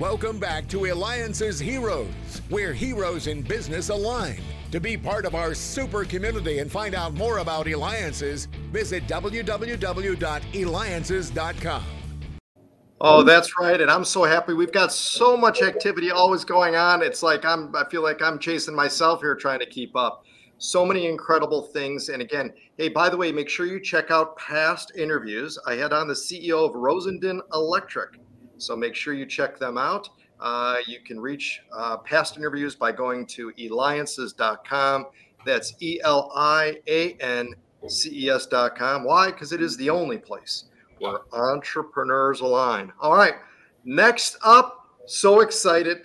Welcome back to Eliances Heroes, where heroes in business align. To be part of our super community and find out more about Eliances, visit www.eliances.com. Oh, that's right. And I'm so happy. We've got so much activity always going on. It's like I'm I feel like I'm chasing myself here trying to keep up. So many incredible things. And again, hey, by the way, make sure you check out past interviews. I had on the CEO of Rosendin Electric. So make sure you check them out. Uh, you can reach uh, past interviews by going to eliances.com. That's E L I A N C E S.com. Why? Because it is the only place where entrepreneurs align. All right. Next up, so excited.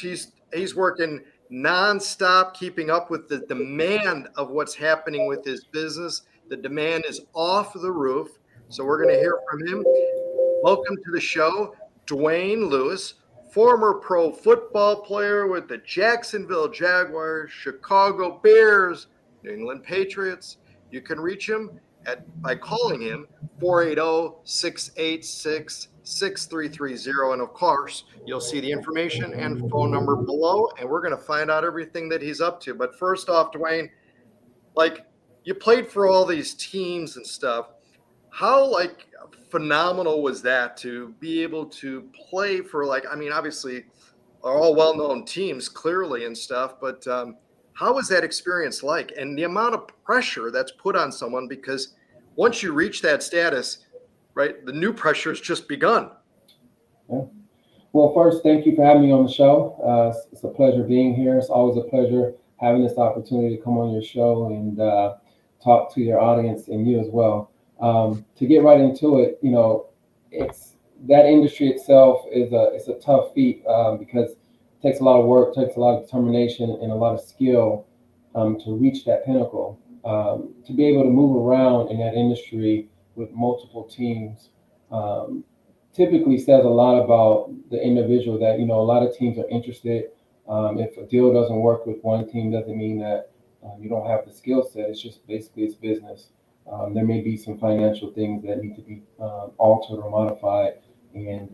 He's he's working nonstop, keeping up with the demand of what's happening with his business. The demand is off the roof. So we're going to hear from him. Welcome to the show, Dwayne Lewis, former pro football player with the Jacksonville Jaguars, Chicago Bears, New England Patriots. You can reach him at by calling him 480-686-6330 and of course you'll see the information and phone number below and we're going to find out everything that he's up to. But first off dwayne like you played for all these teams and stuff how like phenomenal was that to be able to play for like i mean obviously are all well-known teams clearly and stuff but um, how was that experience like? And the amount of pressure that's put on someone because once you reach that status right the new pressure has just begun. Yeah. well first thank you for having me on the show. Uh, it's a pleasure being here. It's always a pleasure having this opportunity to come on your show and uh, talk to your audience and you as well um, to get right into it you know it's that industry itself is a it's a tough feat um, because takes a lot of work, takes a lot of determination, and a lot of skill um, to reach that pinnacle. Um, to be able to move around in that industry with multiple teams um, typically says a lot about the individual. That you know, a lot of teams are interested. Um, if a deal doesn't work with one team, doesn't mean that you don't have the skill set. It's just basically it's business. Um, there may be some financial things that need to be altered or modified, and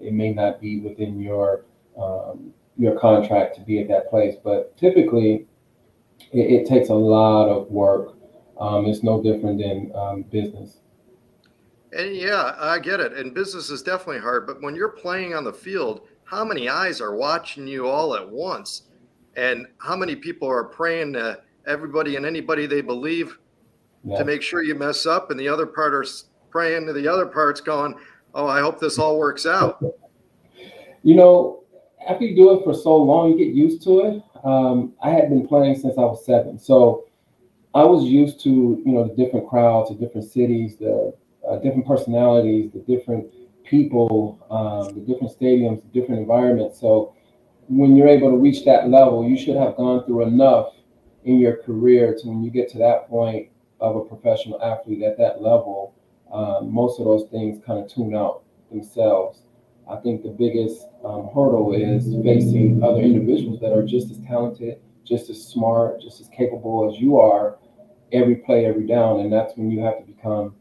it may not be within your um, your contract to be at that place. But typically, it, it takes a lot of work. Um, it's no different than um, business. And yeah, I get it. And business is definitely hard. But when you're playing on the field, how many eyes are watching you all at once? And how many people are praying to everybody and anybody they believe yeah. to make sure you mess up? And the other part are praying to the other parts going, oh, I hope this all works out. You know, after you do it for so long, you get used to it. Um, I had been playing since I was seven, so I was used to you know the different crowds, the different cities, the uh, different personalities, the different people, um, the different stadiums, the different environments. So when you're able to reach that level, you should have gone through enough in your career to when you get to that point of a professional athlete at that level, um, most of those things kind of tune out themselves. I think the biggest um, hurdle is facing other individuals that are just as talented, just as smart, just as capable as you are every play, every down. And that's when you have to become,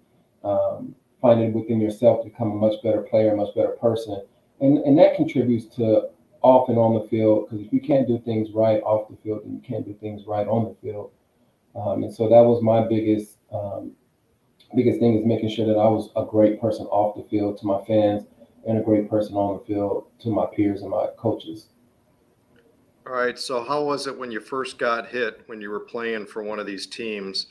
um, find it within yourself to become a much better player, a much better person. And, and that contributes to off and on the field because if you can't do things right off the field, then you can't do things right on the field. Um, and so that was my biggest um, biggest thing is making sure that I was a great person off the field to my fans and a great person on the field to my peers and my coaches. All right. So, how was it when you first got hit when you were playing for one of these teams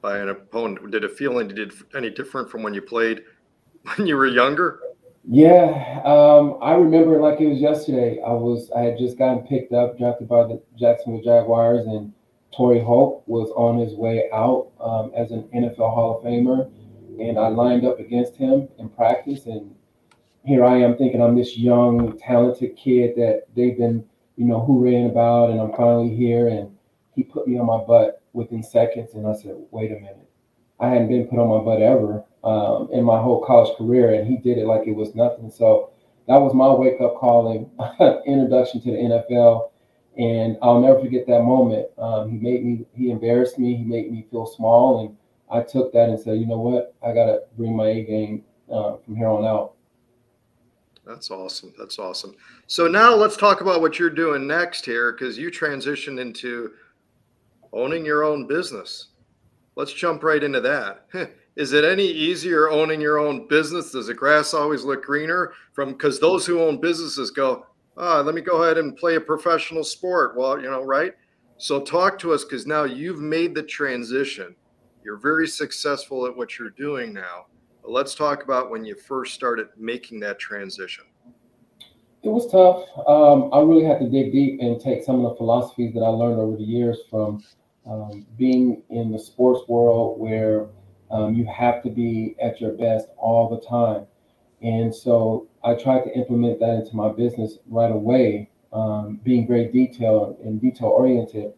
by an opponent? Did it feel any, did any different from when you played when you were younger? Yeah, um, I remember like it was yesterday. I was I had just gotten picked up, drafted by the Jacksonville Jaguars, and Torry Holt was on his way out um, as an NFL Hall of Famer, and I lined up against him in practice, and here I am thinking I'm this young, talented kid that they've been, you know, hooraying about, and I'm finally here. And he put me on my butt within seconds, and I said, "Wait a minute, I hadn't been put on my butt ever um, in my whole college career, and he did it like it was nothing." So that was my wake up call and introduction to the NFL. And I'll never forget that moment. Um, he made me, he embarrassed me, he made me feel small, and I took that and said, you know what, I got to bring my A game uh, from here on out. That's awesome. That's awesome. So now let's talk about what you're doing next here because you transitioned into owning your own business. Let's jump right into that. Is it any easier owning your own business? Does the grass always look greener? From because those who own businesses go, oh, let me go ahead and play a professional sport. Well, you know, right? So talk to us because now you've made the transition. You're very successful at what you're doing now. But let's talk about when you first started making that transition. It was tough. Um, I really had to dig deep and take some of the philosophies that I learned over the years from um, being in the sports world where um, you have to be at your best all the time. And so I tried to implement that into my business right away, um, being very detailed and detail oriented.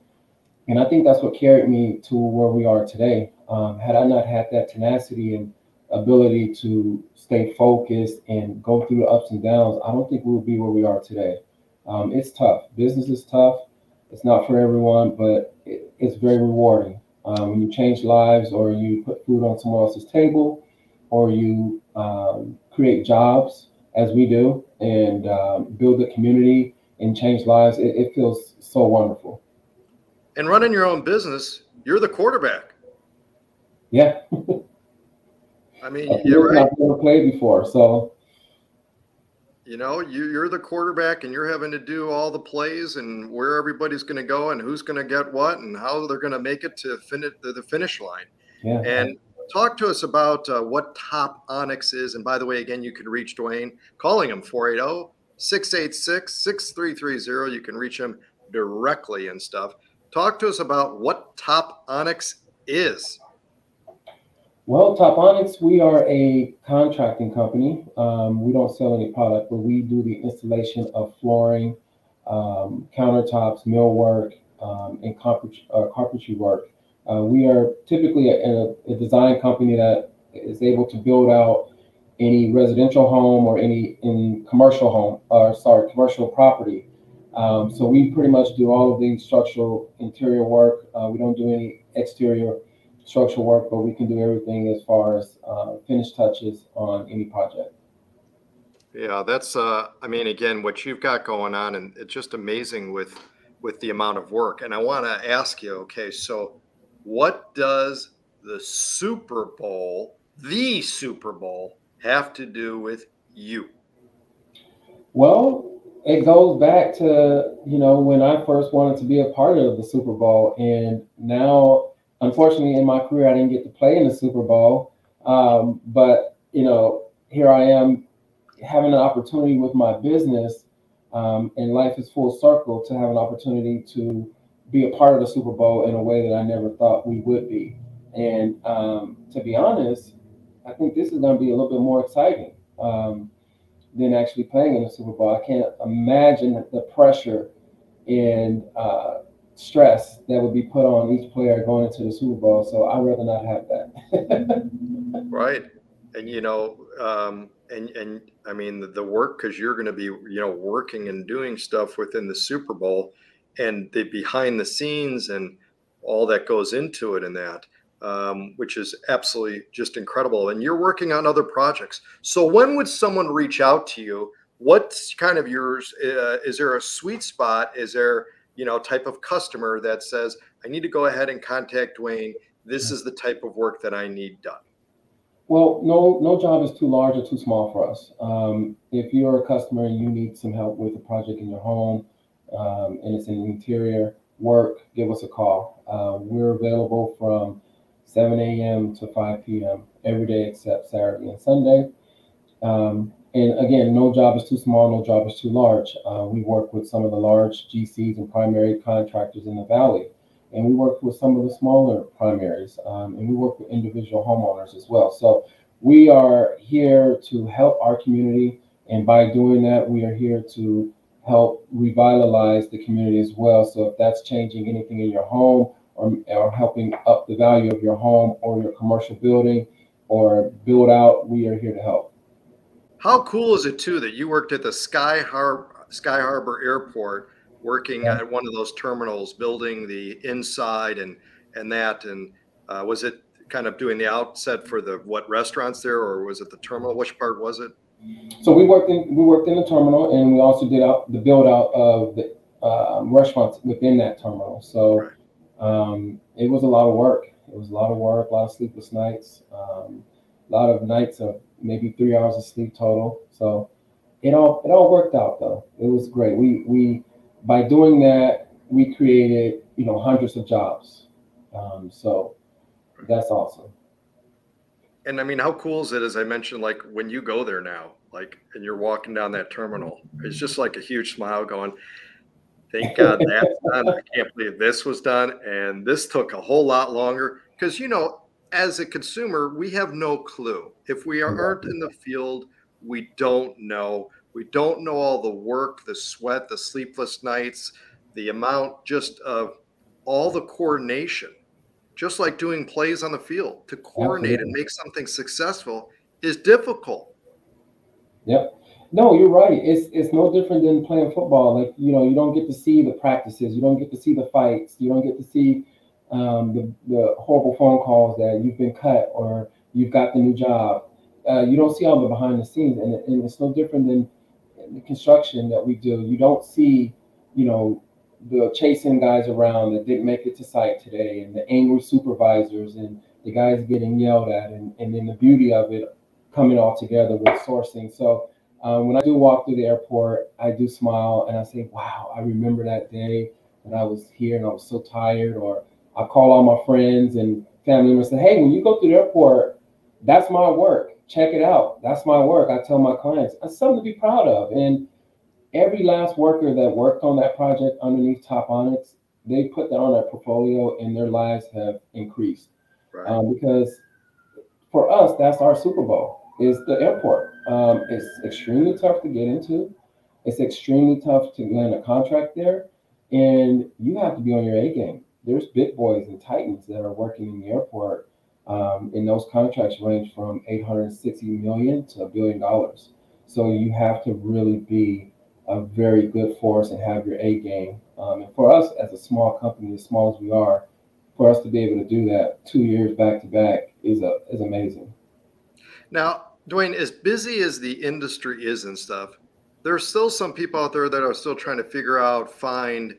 And I think that's what carried me to where we are today. Um, had I not had that tenacity and ability to stay focused and go through the ups and downs, I don't think we would be where we are today. Um, it's tough. Business is tough. It's not for everyone, but it, it's very rewarding. Um, when you change lives or you put food on someone else's table or you um, create jobs as we do and um, build a community and change lives, it, it feels so wonderful. And running your own business, you're the quarterback. Yeah. I mean, you're right. I've never played before, so you know, you, you're the quarterback and you're having to do all the plays and where everybody's going to go and who's going to get what and how they're going to make it to finish the, the finish line. yeah. And talk to us about uh, what Top Onyx is. And by the way, again, you can reach Dwayne calling him 480 686 6330. You can reach him directly and stuff. Talk to us about what Top Onyx is. Well, Top Onyx, we are a contracting company. Um, we don't sell any product, but we do the installation of flooring, um, countertops, millwork, um, and carpet- uh, carpentry work. Uh, we are typically a, a, design company that is able to build out any residential home or any in commercial home, or sorry, commercial property. Um, so we pretty much do all of the structural interior work. Uh, we don't do any exterior structural work, but we can do everything as far as uh, finish touches on any project. Yeah, that's uh I mean again what you've got going on and it's just amazing with with the amount of work. And I want to ask you, okay, so what does the Super Bowl, the Super Bowl have to do with you? Well, it goes back to you know when I first wanted to be a part of the Super Bowl, and now unfortunately in my career I didn't get to play in the Super Bowl, um, but you know here I am having an opportunity with my business, um, and life is full circle to have an opportunity to be a part of the Super Bowl in a way that I never thought we would be. And um, to be honest, I think this is going to be a little bit more exciting um, than actually playing in the Super Bowl. I can't imagine the pressure and uh, stress that would be put on each player going into the Super Bowl. So I'd rather not have that. Right. And you know, um, and and I mean the, the work because you're going to be you know working and doing stuff within the Super Bowl and the behind the scenes and all that goes into it and that um, which is absolutely just incredible. And you're working on other projects. So when would someone reach out to you? What's kind of yours uh, is there a sweet spot? Is there you know type of customer that says i need to go ahead and contact dwayne this is the type of work that i need done Well, no, no job is too large or too small for us. Um, if you're a customer and you need some help with a project in your home, um, and it's an interior work, give us a call. Uh, we're available from 7 a.m. to 5 p.m. every day except Saturday and Sunday. Um, and again, no job is too small, no job is too large. Uh, we work with some of the large GCs and primary contractors in the valley, and we work with some of the smaller primaries, um, and we work with individual homeowners as well. So we are here to help our community, and by doing that, we are here to help revitalize the community as well. So if that's changing anything in your home or, or helping up the value of your home or your commercial building or build out, we are here to help. How cool is it too that you worked at the Sky Harbor Sky Harbor Airport, working Yeah. at one of those terminals, building the inside and and that, and uh, was it kind of doing the outset for the what restaurants there, or was it the terminal? Which part was it? So we worked in we worked in the terminal, and we also did out the build out of the um, restaurants within that terminal. So um, it was a lot of work. It was a lot of work, a lot of sleepless nights, um, a lot of nights of maybe three hours of sleep total. So it all it all worked out though. It was great. We we by doing that we created you know hundreds of jobs. Um, so that's awesome. And I mean, how cool is it? As I mentioned, like when you go there now, like and you're walking down that terminal, it's just like a huge smile going. Thank God that's done. I can't believe this was done, and this took a whole lot longer because you know, as a consumer, we have no clue if we aren't in the field we don't know. We don't know all the work, the sweat, the sleepless nights, the amount just of all the coordination, just like doing plays on the field to coordinate Absolutely. and make something successful is difficult. Yep. No, you're right. It's it's no different than playing football. Like you know, you don't get to see the practices, you don't get to see the fights, you don't get to see um, the the horrible phone calls that you've been cut or you've got the new job uh, you don't see all the behind the scenes, and, and it's no different than the construction that we do. You don't see, you know, the chasing guys around that didn't make it to site today, and the angry supervisors, and the guys getting yelled at, and, and then the beauty of it coming all together with sourcing. So um, when I do walk through the airport, I do smile and I say, "Wow, I remember that day when I was here and I was so tired." Or I call all my friends and family members and say, "Hey, when you go through the airport, that's my work check it out. That's my work. I tell my clients, that's something to be proud of. And every last worker that worked on that project underneath Top Onyx, they put that on their portfolio and their lives have increased. Right. Um, because for us, that's our Super Bowl is the airport. Um, it's extremely tough to get into. It's extremely tough to land a contract there. And you have to be on your A game. There's big boys and titans that are working in the airport um, and those contracts range from 860 million to a billion dollars. So you have to really be a very good force and have your A game. Um, and for us as a small company, as small as we are, for us to be able to do that two years back to back is a is amazing. Now, Dwayne, as busy as the industry is and stuff, there are still some people out there that are still trying to figure out, find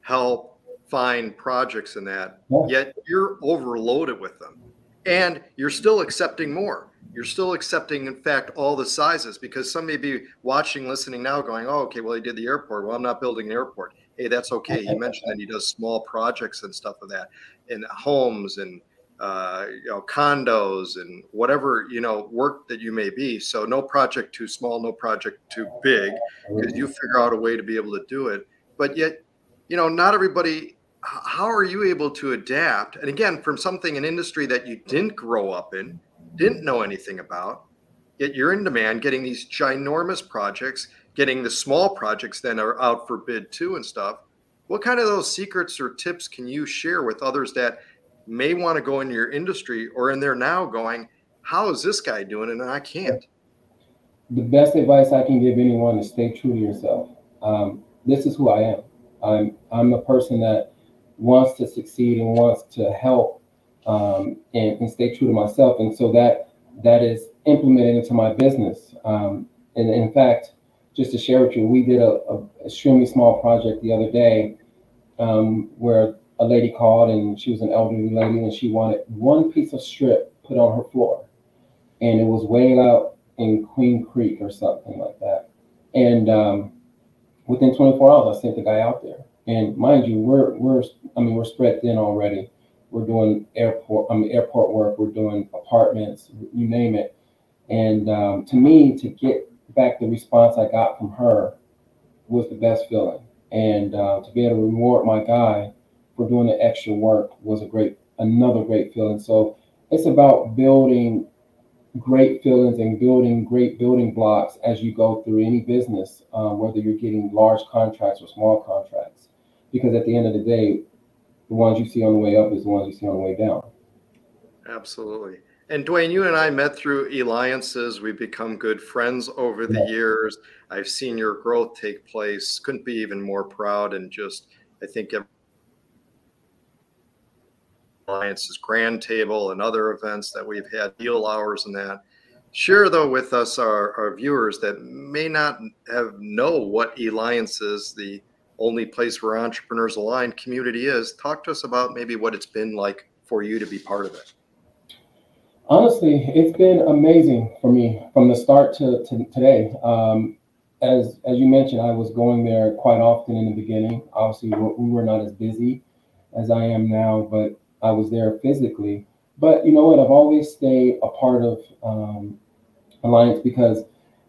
help, find projects in that, yeah. yet you're overloaded with them. And you're still accepting more. You're still accepting, in fact, all the sizes because some may be watching, listening now, going, oh, okay, well, he did the airport. Well, I'm not building an airport. Hey, that's okay. He mentioned that he does small projects and stuff of that, in homes and uh, you know condos and whatever you know work that you may be. So no project too small, no project too big, because you figure out a way to be able to do it. But yet, you know, not everybody how are you able to adapt? And again, from something an industry that you didn't grow up in, didn't know anything about, yet you're in demand, getting these ginormous projects, getting the small projects then are out for bid too and stuff. What kind of those secrets or tips can you share with others that may want to go into your industry or in there now going, how is this guy doing and I can't? The best advice I can give anyone is stay true to yourself. Um, this is who I am. I'm I'm a person that wants to succeed and wants to help um, and, and, stay true to myself. And so that that is implemented into my business. Um, and, in fact, just to share with you, we did a, a extremely small project the other day um, where a lady called and she was an elderly lady and she wanted one piece of strip put on her floor. And it was way out in Queen Creek or something like that. And um, within 24 hours, I sent the guy out there. And mind you, we're we're I mean we're spread thin already. We're doing airport I mean airport work. We're doing apartments, you name it. And um, to me, to get back the response I got from her was the best feeling. And uh, to be able to reward my guy for doing the extra work was a great another great feeling. So it's about building great feelings and building great building blocks as you go through any business, um, whether you're getting large contracts or small contracts because at the end of the day, the ones you see on the way up is the ones you see on the way down. Absolutely. And Dwayne, you and I met through Eliances. We've become good friends over the yeah. years. I've seen your growth take place. Couldn't be even more proud. And just, I think, Eliances grand table and other events that we've had, deal hours and that. Share though with us our, our viewers that may not have know what Eliance is, the only place where entrepreneurs align community is. Talk to us about maybe what it's been like for you to be part of it. Honestly, it's been amazing for me from the start to, to today. Um, as as you mentioned, I was going there quite often in the beginning. Obviously, we were not as busy as I am now, but I was there physically. But you know what? I've always stayed a part of um, Eliance because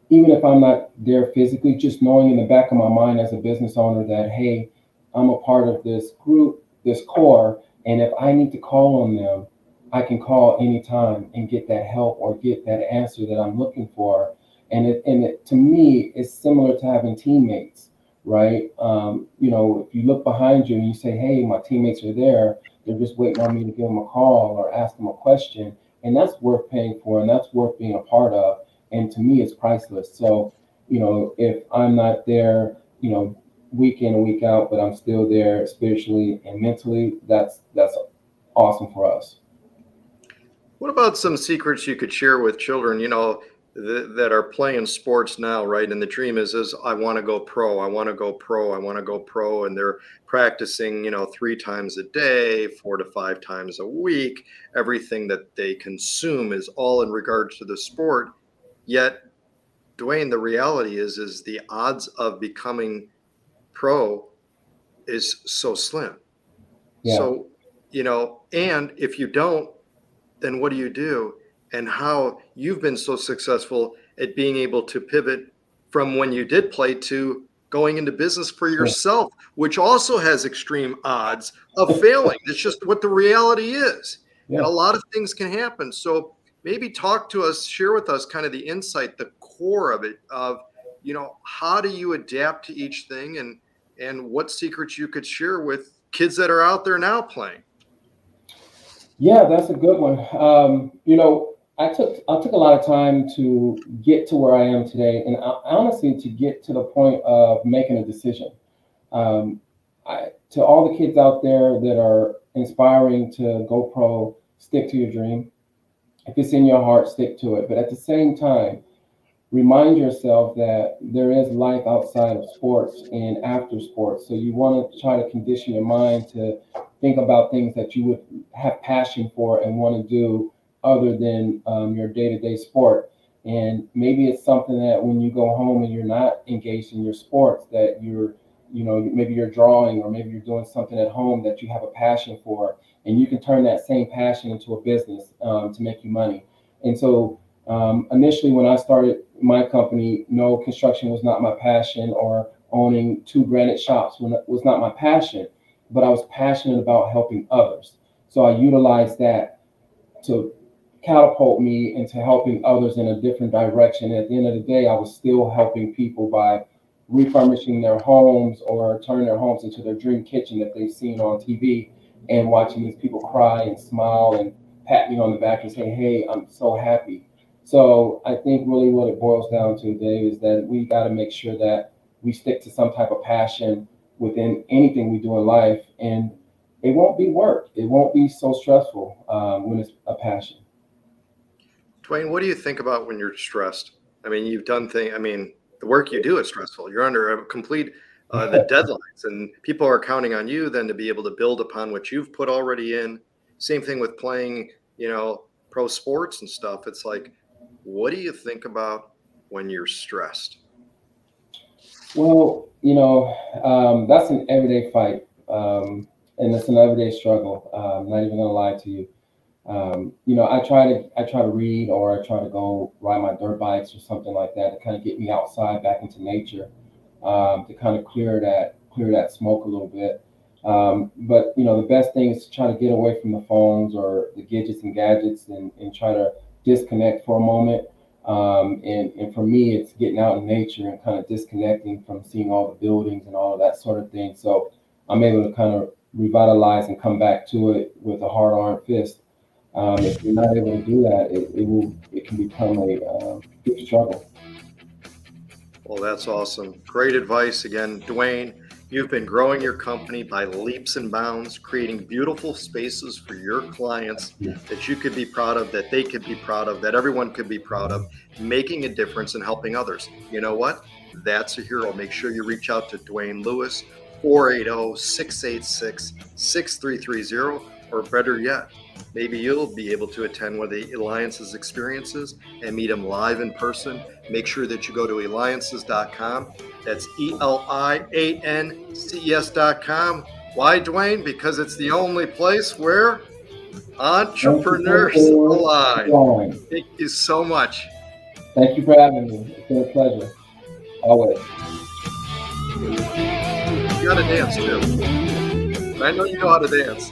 even if I'm not there physically, just knowing in the back of my mind as a business owner that hey, I'm a part of this group, this core, and if I need to call on them, I can call anytime and get that help or get that answer that I'm looking for. And it, and it, to me, it's similar to having teammates, right? Um, you know, if you look behind you and you say, "Hey, my teammates are there," they're just waiting on me to give them a call or ask them a question, and that's worth paying for, and that's worth being a part of. And to me, it's priceless. So, you know, if I'm not there, you know, week in and week out, but I'm still there spiritually and mentally, that's that's awesome for us. What about some secrets you could share with children, you know, th- that are playing sports now, right? And the dream is, is I want to go pro, I want to go pro, I want to go pro, and they're practicing, you know, three times a day, four to five times a week. Everything that they consume is all in regards to the sport. Yet, Dwayne, the reality is, is the odds of becoming pro is so slim. Yeah. So, you know, and if you don't then what do you do? And how you've been so successful at being able to pivot from when you did play to going into business for yourself, which also has extreme odds of failing. It's just what the reality is. Yeah. And a lot of things can happen. So maybe talk to us, share with us kind of the insight, the core of it of, you know, how do you adapt to each thing and and what secrets you could share with kids that are out there now playing. Yeah, that's a good one. Um, you know, I took I took a lot of time to get to where I am today, and honestly, to get to the point of making a decision. Um, I, to all the kids out there that are inspiring to go pro, stick to your dream. If it's in your heart, stick to it. But at the same time, remind yourself that there is life outside of sports and after sports. So you want to try to condition your mind to think about things that you would have passion for and want to do other than um, your day-to-day sport and maybe it's something that when you go home and you're not engaged in your sports that you're you know maybe you're drawing or maybe you're doing something at home that you have a passion for and you can turn that same passion into a business um, to make you money and so um, initially when i started my company no construction was not my passion or owning two granite shops was not my passion but I was passionate about helping others. So I utilized that to catapult me into helping others in a different direction. at the end of the day, I was still helping people by refurbishing their homes or turning their homes into their dream kitchen that they've seen on TV and watching these people cry and smile and pat me on the back and say, Hey, I'm so happy. So I think really what it boils down to, Dave, is that we got to make sure that we stick to some type of passion within anything we do in life, and it won't be work. It won't be so stressful um, when it's a passion. Dwayne, what do you think about when you're stressed? I mean, you've done things. I mean, the work you do is stressful. You're under a complete uh, the deadlines, and people are counting on you then to be able to build upon what you've put already in. Same thing with playing, you know, pro sports and stuff. It's like, what do you think about when you're stressed? Well, you know, um, that's an everyday fight, um, and it's an everyday struggle. I'm not even gonna lie to you. Um, you know, I try to I try to read or I try to go ride my dirt bikes or something like that to kind of get me outside back into nature, um, to kind of clear that clear that smoke a little bit. Um, but you know, the best thing is to try to get away from the phones or the gadgets and gadgets and, and try to disconnect for a moment um, and, and for me, it's getting out in nature and kind of disconnecting from seeing all the buildings and all of that sort of thing. So I'm able to kind of revitalize and come back to it with a hard arm fist. Um, if you're not able to do that, it, it will it can become a uh, big struggle. Well, that's awesome. Great advice again, Dwayne. You've been growing your company by leaps and bounds, creating beautiful spaces for your clients that you could be proud of, that they could be proud of, that everyone could be proud of, making a difference and helping others. You know what? That's a hero. Make sure you reach out to Dwayne Lewis, 480 686 6330, or better yet, maybe you'll be able to attend one of the Eliances experiences and meet them live in person. Make sure that you go to eliances.com. That's E L I A N C E S.com. Why, Dwayne? Because it's the only place where entrepreneurs align. Thank you so much. Thank you for having me. It's been a pleasure. Always. You got to dance too. I know you know how to dance.